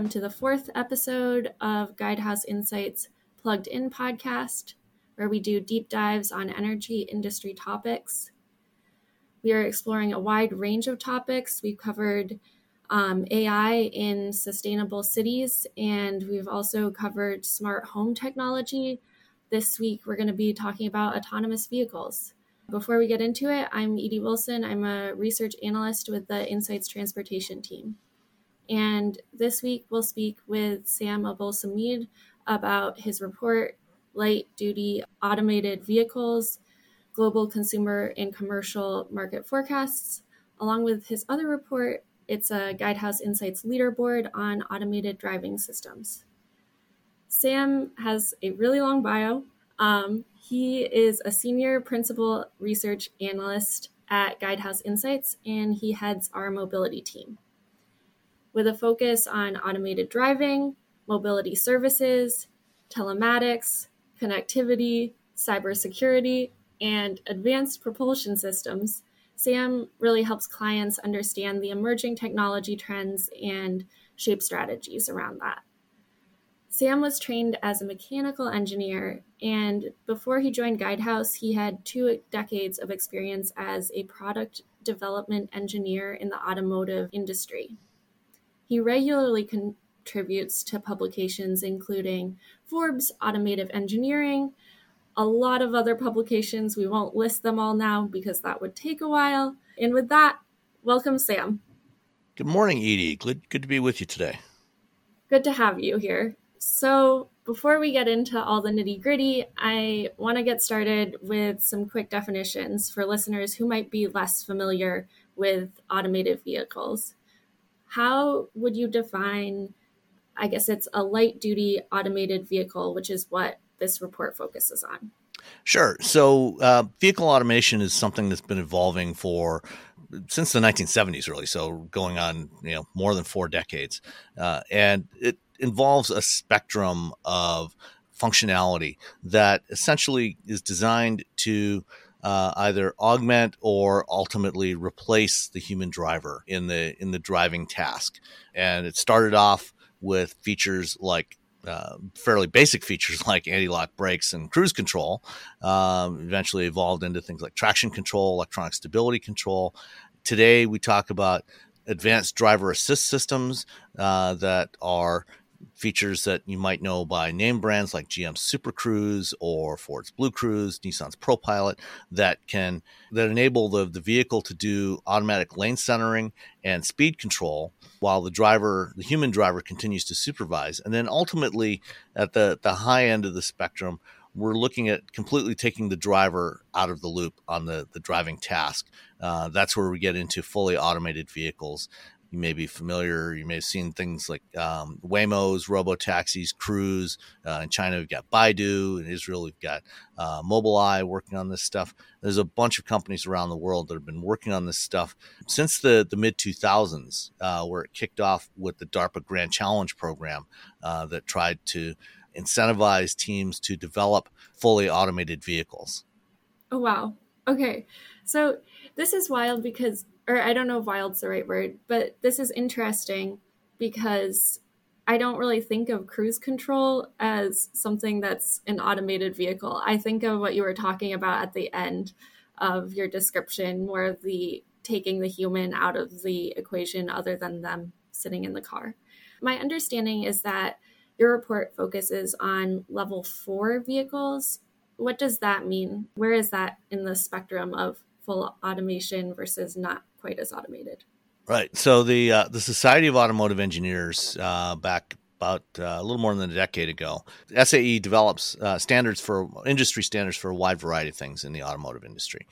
welcome to the fourth episode of Guidehouse Insights Plugged In podcast, where we do deep dives on energy industry topics. We are exploring a wide range of topics. We've covered um, AI in sustainable cities, and we've also covered smart home technology. This week, we're going to be talking about autonomous vehicles. Before we get into it, I'm Edie Wilson. I'm a research analyst with the Insights Transportation team. And this week, we'll speak with Sam Abuelsamid about his report, Light Duty Automated Vehicles, Global Consumer and Commercial Market Forecasts, along with his other report. It's a Guidehouse Insights leaderboard on automated driving systems. Sam has a really long bio. Um, he is a senior principal research analyst at Guidehouse Insights, and he heads our mobility team with a focus on automated driving, mobility services, telematics, connectivity, cybersecurity, and advanced propulsion systems. SAM really helps clients understand the emerging technology trends and shape strategies around that. Sam was trained as a mechanical engineer, and before he joined Guidehouse, he had two decades of experience as a product development engineer in the automotive industry. He regularly contributes to publications including Forbes, Automotive Engineering, a lot of other publications. We won't list them all now because that would take a while. And with that, welcome, Sam. Good morning, Edie. Good, good to be with you today. Good to have you here. So, before we get into all the nitty gritty, I want to get started with some quick definitions for listeners who might be less familiar with automated vehicles how would you define i guess it's a light duty automated vehicle which is what this report focuses on? Sure. So uh, vehicle automation is something that's been evolving for since the 1970s really so going on you know more than four decades. Uh, and it involves a spectrum of functionality that essentially is designed to uh, either augment or ultimately replace the human driver in the in the driving task. And it started off with features like uh, fairly basic features like anti-lock brakes and cruise control. Um, eventually evolved into things like traction control, electronic stability control. Today we talk about advanced driver assist systems uh, that are features that you might know by name brands like GM's Super Cruise or Ford's Blue Cruise, Nissan's ProPilot that can that enable the, the vehicle to do automatic lane centering and speed control while the driver, the human driver continues to supervise. And then ultimately at the, the high end of the spectrum, we're looking at completely taking the driver out of the loop on the, the driving task. Uh, that's where we get into fully automated vehicles you may be familiar. You may have seen things like um, Waymo's, robo taxis, Cruise. Uh, in China, we've got Baidu. In Israel, we've got uh, Mobileye working on this stuff. There's a bunch of companies around the world that have been working on this stuff since the, the mid 2000s, uh, where it kicked off with the DARPA Grand Challenge program uh, that tried to incentivize teams to develop fully automated vehicles. Oh, wow. Okay. So this is wild because or I don't know if wild's the right word, but this is interesting because I don't really think of cruise control as something that's an automated vehicle. I think of what you were talking about at the end of your description, more of the taking the human out of the equation other than them sitting in the car. My understanding is that your report focuses on level four vehicles. What does that mean? Where is that in the spectrum of full automation versus not quite as automated. Right. So the uh, the Society of Automotive Engineers uh, back about uh, a little more than a decade ago, SAE develops uh, standards for industry standards for a wide variety of things in the automotive industry,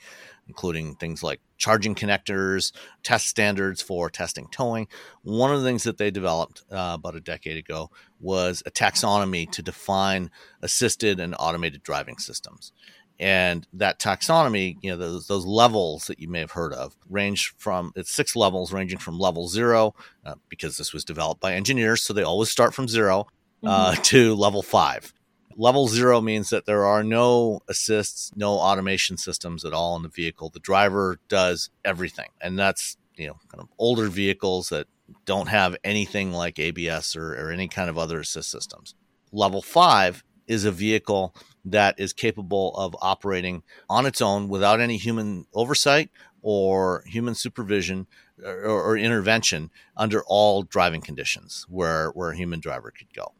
including things like charging connectors, test standards for testing towing. One of the things that they developed uh, about a decade ago was a taxonomy to define assisted and automated driving systems and that taxonomy you know those, those levels that you may have heard of range from it's six levels ranging from level zero uh, because this was developed by engineers so they always start from 0 uh, mm-hmm. to level five level zero means that there are no assists no automation systems at all in the vehicle the driver does everything and that's you know kind of older vehicles that don't have anything like ABS or, or any kind of other assist systems. Level five is a vehicle that is capable of operating on its own without any human oversight or human supervision or, or, intervention under all driving conditions where, where a human driver could go.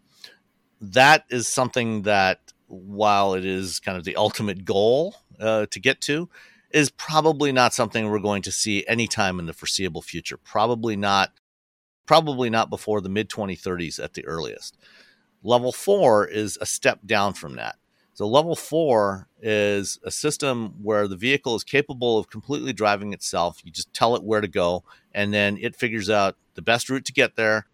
That is something that, while it is kind of the ultimate goal uh, to get to, is probably not something we're going to see anytime in the foreseeable future. Probably not probably not before the mid 2030s at the earliest. Level four is a step down from that. So, level four is a system where the vehicle is capable of completely driving itself. You just tell it where to go, and then it figures out the best route to get there,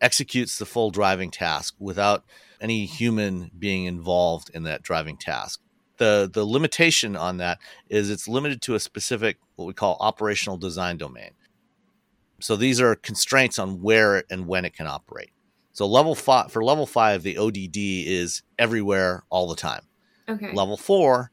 executes the full driving task without any human being involved in that driving task. The, the limitation on that is it's limited to a specific, what we call operational design domain. So these are constraints on where and when it can operate. So level five for level five, the ODD is everywhere all the time. Okay. Level four,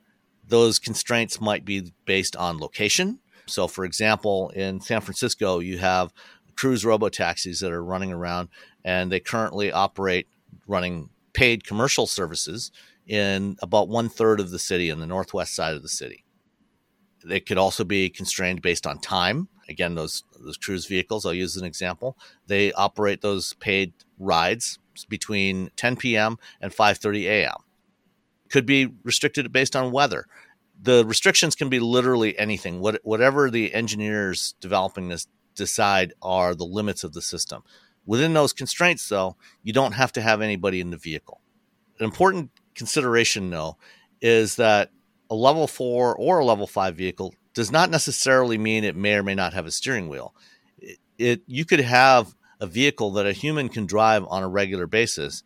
those constraints might be based on location. So, for example, in San Francisco, you have cruise robo taxis that are running around, and they currently operate running paid commercial services in about one third of the city in the northwest side of the city. They could also be constrained based on time again those those cruise vehicles i'll use an example they operate those paid rides between 10 p.m and 5.30 a.m could be restricted based on weather. The restrictions can be literally anything. What, whatever the engineers developing this decide are the limits of the system. Within those constraints though you don't have to have anybody in the vehicle. An important consideration though is that a level 4 or a level 5 vehicle does not necessarily mean it may or may not have a steering wheel. It, it you could have a vehicle that a human can drive on a regular basis,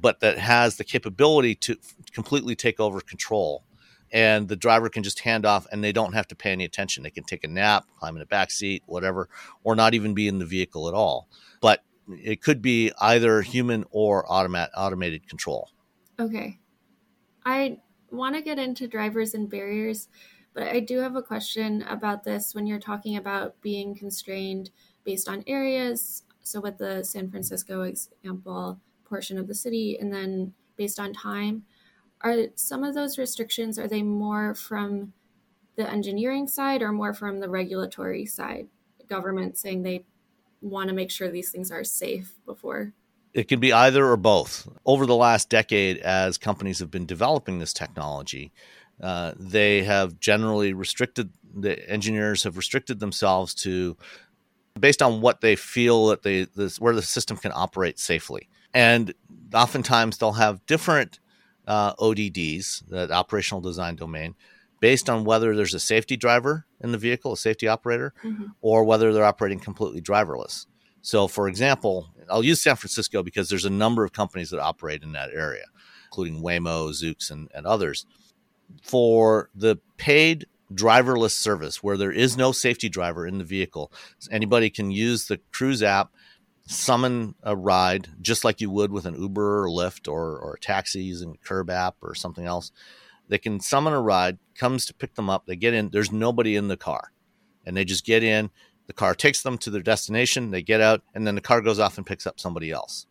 but that has the capability to completely take over control. And the driver can just hand off and they don't have to pay any attention. They can take a nap, climb in a back seat, whatever, or not even be in the vehicle at all. But it could be either human or automat automated control. Okay. I want to get into drivers and barriers but I do have a question about this when you're talking about being constrained based on areas. So, with the San Francisco example, portion of the city, and then based on time, are some of those restrictions are they more from the engineering side or more from the regulatory side? Government saying they want to make sure these things are safe before it can be either or both. Over the last decade, as companies have been developing this technology, uh, they have generally restricted the engineers have restricted themselves to based on what they feel that they this where the system can operate safely. And oftentimes they'll have different uh, odds that operational design domain based on whether there's a safety driver in the vehicle a safety operator mm-hmm. or whether they're operating completely driverless. So for example i'll use san francisco because there's a number of companies that operate in that area including waymo zoox and, and others. For the paid driverless service where there is no safety driver in the vehicle. Anybody can use the Cruise app, summon a ride just like you would with an Uber or Lyft or, or a taxi using a Curb app or something else. They can summon a ride, comes to pick them up. They get in, there's nobody in the car. And they just get in. The car takes them to their destination. They get out, and then the car goes off and picks up somebody else.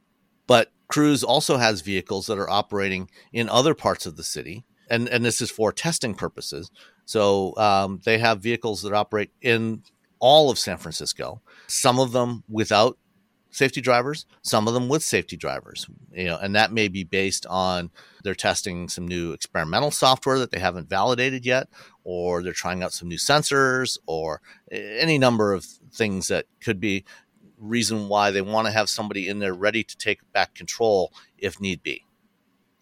But Cruise also has vehicles that are operating in other parts of the city and and this is for testing purposes. So um, they have vehicles that operate in all of San Francisco. Some of them without safety drivers, some of them with safety drivers. You know, and that may be based on they're testing some new experimental software that they haven't validated yet, or they're trying out some new sensors, or any number of things that could be reason why they want to have somebody in there ready to take back control if need be.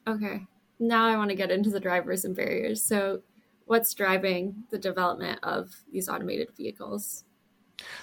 Okay now I want to get into the drivers and barriers. So, what's driving the development of these automated vehicles?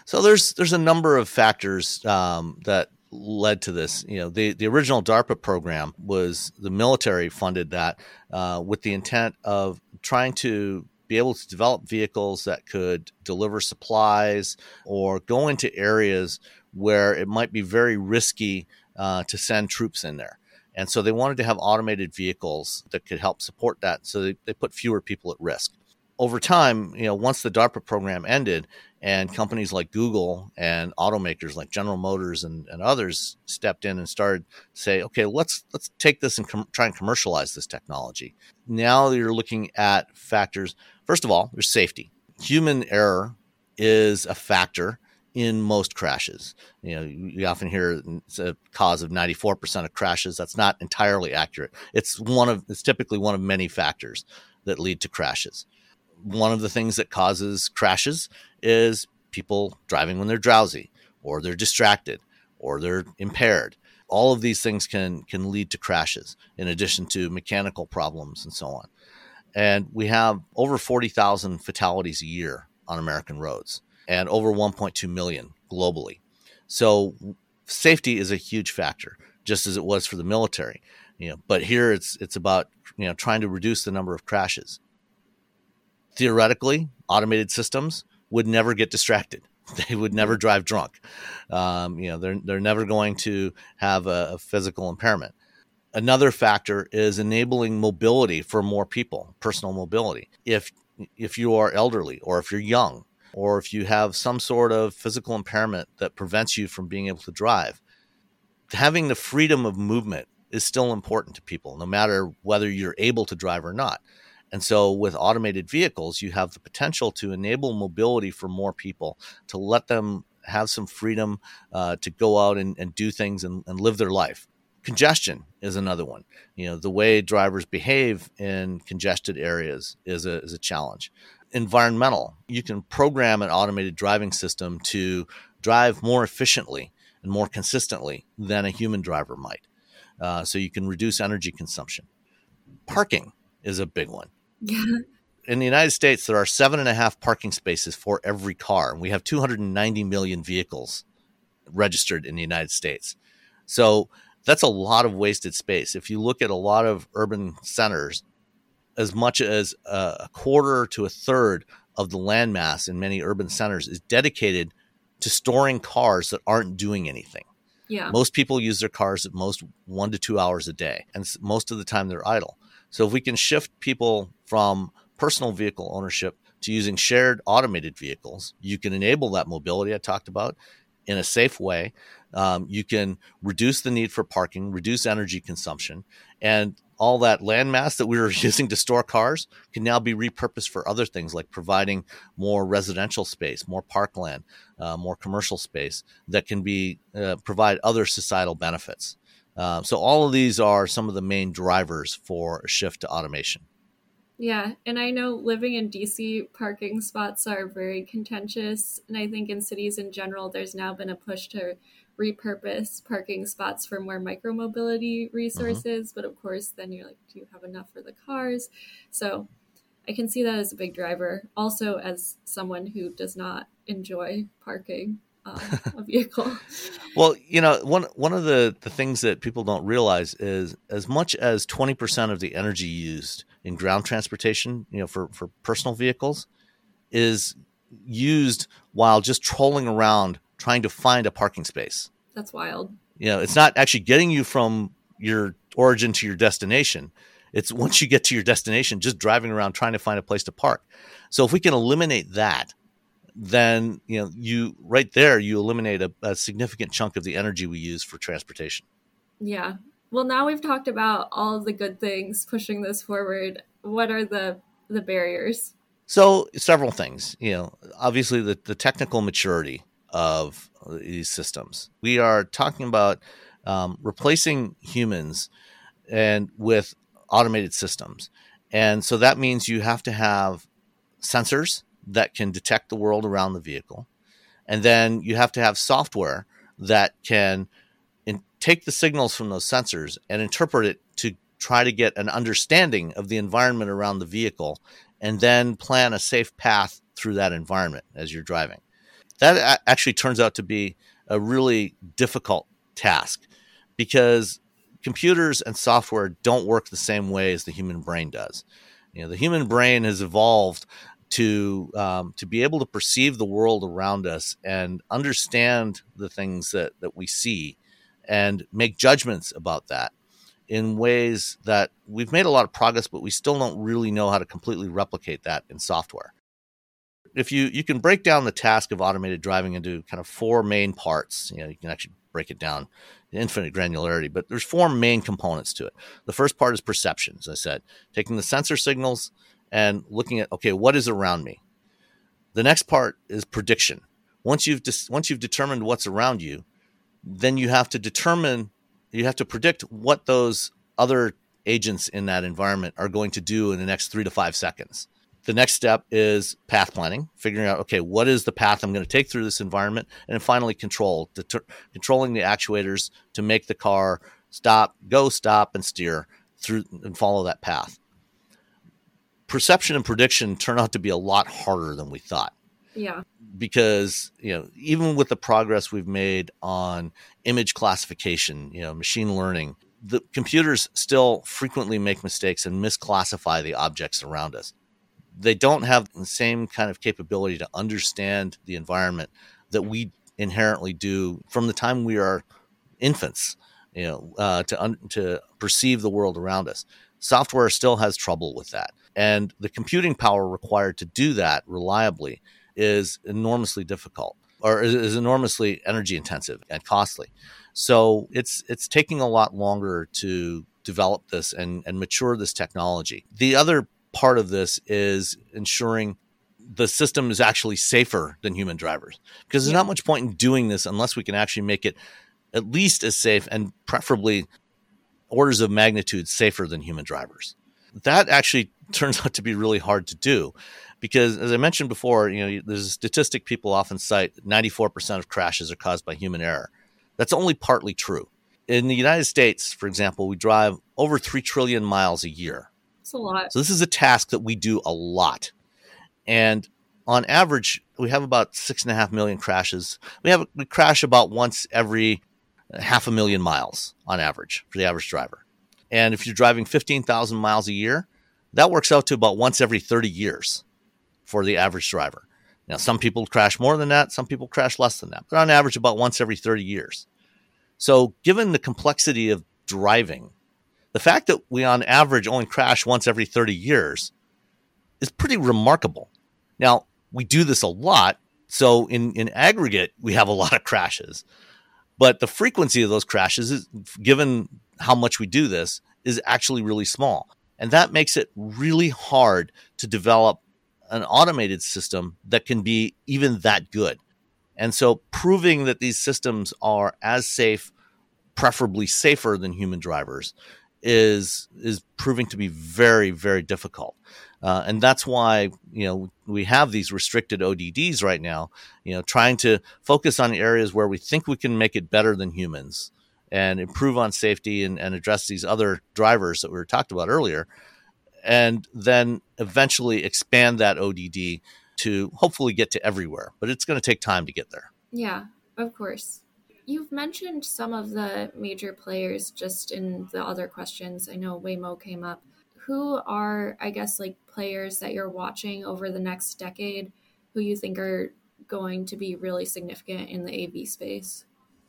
So there's there's a number of factors um, that led to this. You know, the the original DARPA program was the military funded that uh, with the intent of trying to be able to develop vehicles that could deliver supplies or go into areas where it might be very risky uh, to send troops in there. And so they wanted to have automated vehicles that could help support that. So they, they put fewer people at risk. over time, you know, once the DARPA program ended and companies like Google and automakers like General Motors and, and others stepped in and started to say, okay, let's let's take this and com- try and commercialize this technology. Now you're looking at factors. First of all, there's safety. Human error is a factor in most crashes. You know, you often hear it's a cause of 94% of crashes. That's not entirely accurate. It's one of it's typically one of many factors that lead to crashes. One of the things that causes crashes is people driving when they're drowsy or they're distracted or they're impaired. All of these things can can lead to crashes in addition to mechanical problems and so on. And we have over 40,000 fatalities a year on American roads and over 1.2 million globally. So safety is a huge factor, just as it was for the military. You know, but here it's it's about you know trying to reduce the number of crashes. Theoretically, automated systems would never get distracted. They would never drive drunk. Um, you know, they're they're never going to have a, a physical impairment. Another factor is enabling mobility for more people, personal mobility. If if you are elderly or if you're young, or if you have some sort of physical impairment that prevents you from being able to drive, having the freedom of movement is still important to people, no matter whether you're able to drive or not. And so, with automated vehicles, you have the potential to enable mobility for more people, to let them have some freedom uh, to go out and, and do things and, and live their life. Congestion is another one. You know, the way drivers behave in congested areas is a, is a challenge environmental. You can program an automated driving system to drive more efficiently and more consistently than a human driver might. Uh, so you can reduce energy consumption. Parking is a big one. Yeah. In the United States, there are seven and a half parking spaces for every car. And we have 290 million vehicles registered in the United States. So that's a lot of wasted space. If you look at a lot of urban centers, as much as a quarter to a third of the landmass in many urban centers is dedicated to storing cars that aren't doing anything. Yeah. Most people use their cars at most one to two hours a day, and most of the time they're idle. So if we can shift people from personal vehicle ownership to using shared automated vehicles, you can enable that mobility I talked about in a safe way. Um, you can reduce the need for parking, reduce energy consumption, and all that landmass that we were using to store cars can now be repurposed for other things like providing more residential space, more parkland, uh, more commercial space that can be uh, provide other societal benefits. Uh, so all of these are some of the main drivers for a shift to automation. Yeah, and I know living in DC, parking spots are very contentious, and I think in cities in general, there's now been a push to repurpose parking spots for more micromobility resources. Mm-hmm. But of course, then you're like, do you have enough for the cars? So I can see that as a big driver. Also, as someone who does not enjoy parking uh, a vehicle. well, you know, one one of the the things that people don't realize is as much as twenty percent of the energy used in ground transportation, you know, for for personal vehicles, is used while just trolling around trying to find a parking space. That's wild. You know, it's not actually getting you from your origin to your destination. It's once you get to your destination, just driving around trying to find a place to park. So if we can eliminate that, then you know you right there you eliminate a, a significant chunk of the energy we use for transportation. Yeah. Well, now we've talked about all the good things pushing this forward. What are the the barriers? So several things. You know, obviously the the technical maturity of these systems. We are talking about um, replacing humans and with automated systems. And so that means you have to have sensors that can detect the world around the vehicle. And then you have to have software that can in- take the signals from those sensors and interpret it to try to get an understanding of the environment around the vehicle and then plan a safe path through that environment as you're driving that actually turns out to be a really difficult task because computers and software don't work the same way as the human brain does. You know, the human brain has evolved to um, to be able to perceive the world around us and understand the things that that we see and make judgments about that. in ways that we've made a lot of progress, but we still don't really know how to completely replicate that in software. If you you can break down the task of automated driving into kind of four main parts, you know, you can actually break it down infinite granularity, but there's four main components to it. The first part is perception, as I said, taking the sensor signals and looking at okay, what is around me. The next part is prediction. Once you've once you've determined what's around you, then you have to determine you have to predict what those other agents in that environment are going to do in the next 3 to 5 seconds. The next step is path planning, figuring out okay, what is the path I'm going to take through this environment, and then finally control, deter- controlling the actuators to make the car stop, go, stop, and steer through and follow that path. Perception and prediction turn out to be a lot harder than we thought. Yeah. Because, you know, even with the progress we've made on image classification, you know, machine learning, the computers still frequently make mistakes and misclassify the objects around us they don't have the same kind of capability to understand the environment that we inherently do from the time we are infants you know uh, to un- to perceive the world around us. Software still has trouble with that. And the computing power required to do that reliably is enormously difficult or is, enormously energy intensive and costly. So it's it's taking a lot longer to develop this and, and mature this technology. The other part of this is ensuring the system is actually safer than human drivers because there's yeah. not much point in doing this unless we can actually make it at least as safe and preferably orders of magnitude safer than human drivers. That actually turns out to be really hard to do because as I mentioned before, you know, there's a statistic people often cite 94% of crashes are caused by human error. That's only partly true. In the United States, for example, we drive over 3 trillion miles a year. A lot. So this is a task that we do a lot. And on average, we have about six and a half million crashes. We have we crash about once every uh, half a million miles on average for the average driver. And if you're driving 15,000 miles a year, that works out to about once every 30 years for the average driver. Now, some people crash more than that, some people crash less than that, but on average, about once every 30 years. So, given the complexity of driving, the fact that we on average only crash once every 30 years is pretty remarkable. Now, we do this a lot. So in, in aggregate, we have a lot of crashes. But the frequency of those crashes, is, given how much we do this, is actually really small. And that makes it really hard to develop an automated system that can be even that good. And so proving that these systems are as safe, preferably safer than human drivers, is is proving to be very very difficult. Uh, and that's why you know we have these restricted ODDs right now you know trying to focus on areas where we think we can make it better than humans and improve on safety and, and address these other drivers that we were talked about earlier and then eventually expand that ODD to hopefully get to everywhere. But it's going to take time to get there. Yeah of course You've mentioned some of the major players just in the other questions. I know Waymo came up. Who are, I guess, like players that you're watching over the next decade who you think are going to be really significant in the AV space?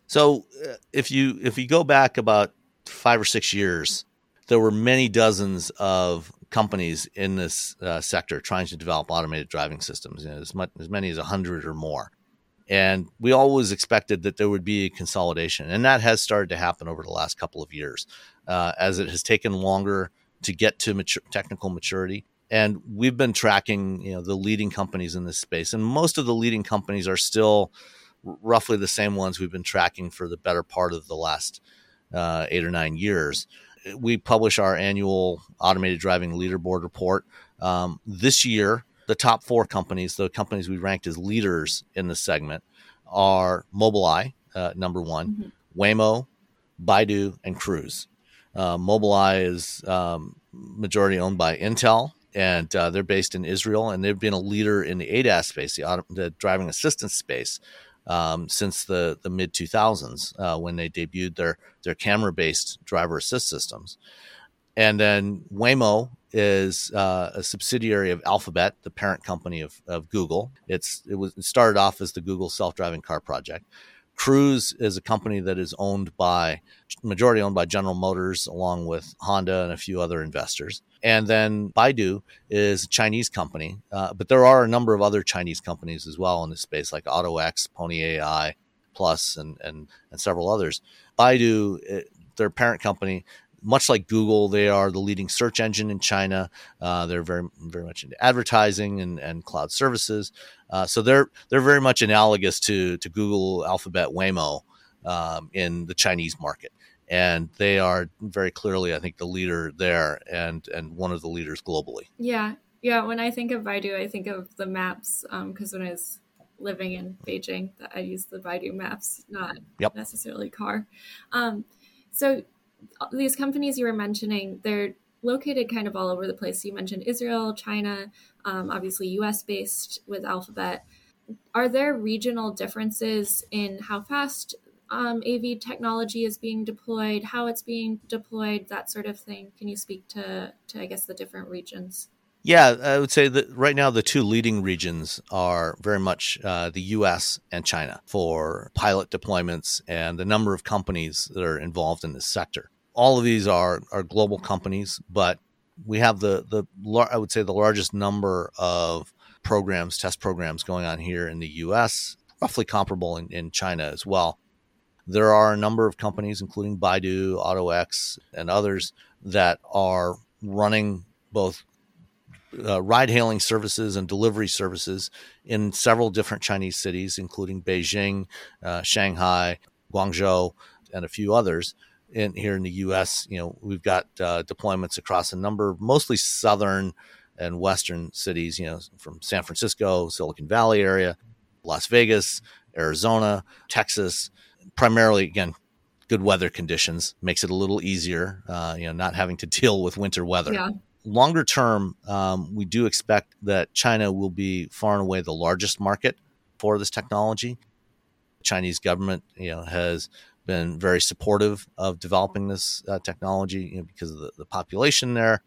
So, uh, if you if you go back about five or six years, there were many dozens of companies in this uh, sector trying to develop automated driving systems. You know, as much as many as a hundred or more. And we always expected that there would be a consolidation. And that has started to happen over the last couple of years uh, as it has taken longer to get to mature, technical maturity. And we've been tracking you know, the leading companies in this space. And most of the leading companies are still roughly the same ones we've been tracking for the better part of the last uh, eight or nine years. We publish our annual automated driving leaderboard report. Um, this year, the top four companies, the companies we ranked as leaders in the segment, are Mobileye, uh, number one, mm-hmm. Waymo, Baidu, and Cruise. Uh, Mobileye is um, majority owned by Intel, and uh, they're based in Israel, and they've been a leader in the ADAS space, the, auto- the driving assistance space, um, since the, the mid 2000s uh, when they debuted their, their camera based driver assist systems. And then Waymo is uh, a subsidiary of Alphabet, the parent company of, of Google. It's it was it started off as the Google self driving car project. Cruise is a company that is owned by majority owned by General Motors, along with Honda and a few other investors. And then Baidu is a Chinese company, uh, but there are a number of other Chinese companies as well in this space, like AutoX, Pony AI, Plus, and and and several others. Baidu, eh, their parent company, much like Google, they are the leading search engine in China. Uh, they're very very much into advertising and, and cloud services. Uh, so they're they're very much analogous to to Google, Alphabet, Waymo um, in the Chinese market and they are very clearly, I think, the leader there and and one of the leaders globally. Yeah, yeah. When I think of Baidu, I think of the maps because um, when I was living in Beijing, that I used the Baidu maps, not yep. necessarily car. Um, so these companies you were mentioning, they're located kind of all over the place. You mentioned Israel, China, um, obviously U.S. based with Alphabet. Are there regional differences in how fast um, AV technology is being deployed, how it's being deployed, that sort of thing. Can you speak to, to I guess, the different regions? Yeah, I would say that right now the two leading regions are very much uh, the US and China for pilot deployments and the number of companies that are involved in this sector. All of these are, are global companies, but we have the, the I would say the largest number of programs, test programs going on here in the US, roughly comparable in, in China as well. There are a number of companies, including Baidu, AutoX, and others, that are running both uh, ride hailing services and delivery services in several different Chinese cities, including Beijing, uh, Shanghai, Guangzhou, and a few others. In here in the U.S., you know, we've got uh, deployments across a number, mostly southern and western cities. You know, from San Francisco, Silicon Valley area, Las Vegas, Arizona, Texas, primarily again good weather conditions makes it a little easier uh, you know not having to deal with winter weather yeah. Longer term um, we do expect that china will be far and away the largest market for this technology. The chinese government you know has been very supportive of developing this uh, technology you know, because of the, the population there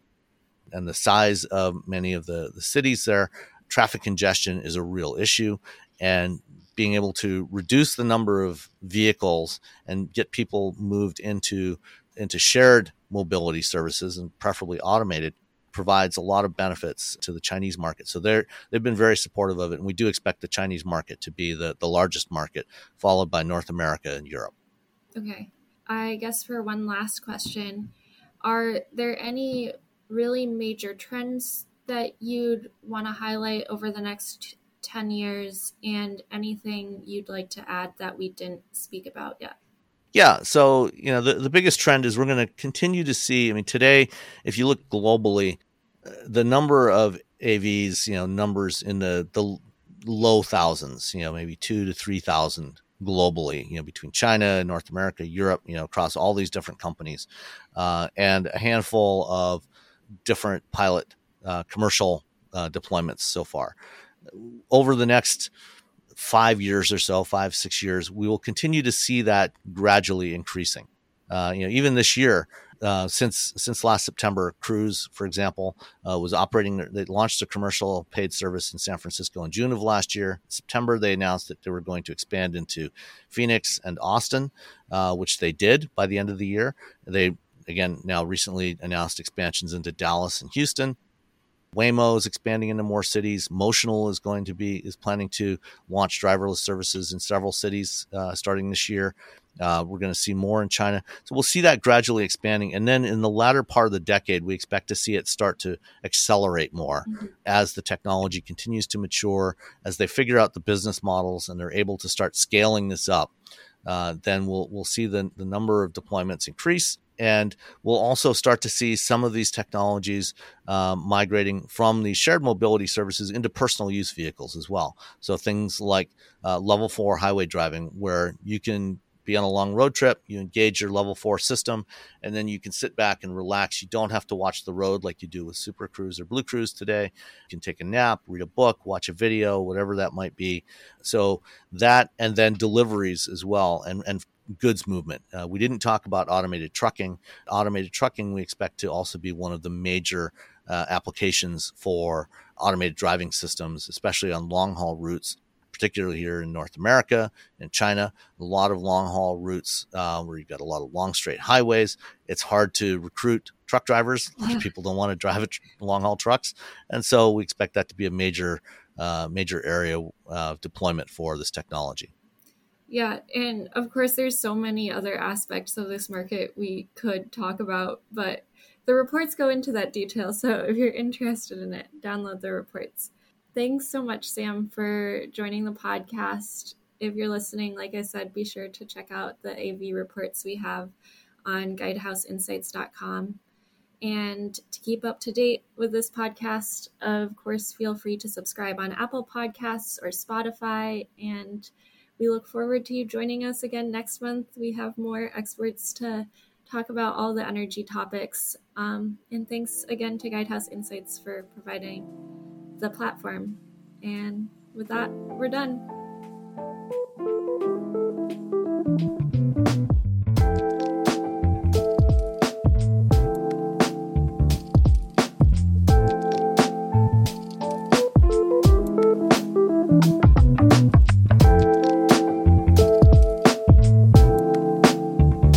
and the size of many of the, the cities there. Traffic congestion is a real issue and being able to reduce the number of vehicles and get people moved into into shared mobility services and preferably automated provides a lot of benefits to the Chinese market. So they're they've been very supportive of it, and we do expect the Chinese market to be the, the largest market, followed by North America and Europe. Okay. I guess for one last question, are there any really major trends that you'd want to highlight over the next 10 years and anything you'd like to add that we didn't speak about yet? Yeah, so you know the, the biggest trend is we're going to continue to see. I mean, today, if you look globally, uh, the number of AVs, you know, numbers in the the low thousands, you know, maybe two to three thousand globally, you know, between China, North America, Europe, you know, across all these different companies, uh, and a handful of different pilot uh, commercial uh, deployments so far over the next five years or so, five, six years, we will continue to see that gradually increasing. Uh, you know, even this year, uh, since since last September, Cruise, for example, uh, was operating. They launched a commercial paid service in San Francisco in June of last year. In September, they announced that they were going to expand into Phoenix and Austin, uh, which they did by the end of the year. They again now recently announced expansions into Dallas and Houston. Waymo is expanding into more cities. Motional is going to be is planning to launch driverless services in several cities uh, starting this year. Uh, we're going to see more in China, so we'll see that gradually expanding. And then in the latter part of the decade, we expect to see it start to accelerate more mm-hmm. as the technology continues to mature, as they figure out the business models, and they're able to start scaling this up. Uh, then we'll we'll see the, the number of deployments increase and we'll also start to see some of these technologies um, migrating from these shared mobility services into personal use vehicles as well. So things like uh, level four highway driving, where you can be on a long road trip, you engage your level four system, and then you can sit back and relax. You don't have to watch the road like you do with Super Cruise or Blue Cruise today. You can take a nap, read a book, watch a video, whatever that might be. So that, and then deliveries as well, and and goods movement. Uh, we didn't talk about automated trucking. Automated trucking, we expect to also be one of the major uh, applications for automated driving systems, especially on long haul routes. particularly here in North America and China. A lot of long haul routes uh, where you've got a lot of long straight highways. It's hard to recruit truck drivers. Of people don't want to drive tr- long haul trucks, and so we expect that to be a major uh, major area of deployment for this technology. Yeah, and of course, there's so many other aspects of this market we could talk about, but the reports go into that detail. So if you're interested in it, download the reports. Thanks so much, Sam, for joining the podcast. If you're listening, like I said, be sure to check out the AV reports we have on guidehouseinsights.com. And to keep up to date with this podcast, of course, feel free to subscribe on Apple Podcasts or Spotify. And we look forward to you joining us again next month. We have more experts to talk about all the energy topics. Um, and thanks again to Guidehouse Insights for providing the platform. And with that, we're done.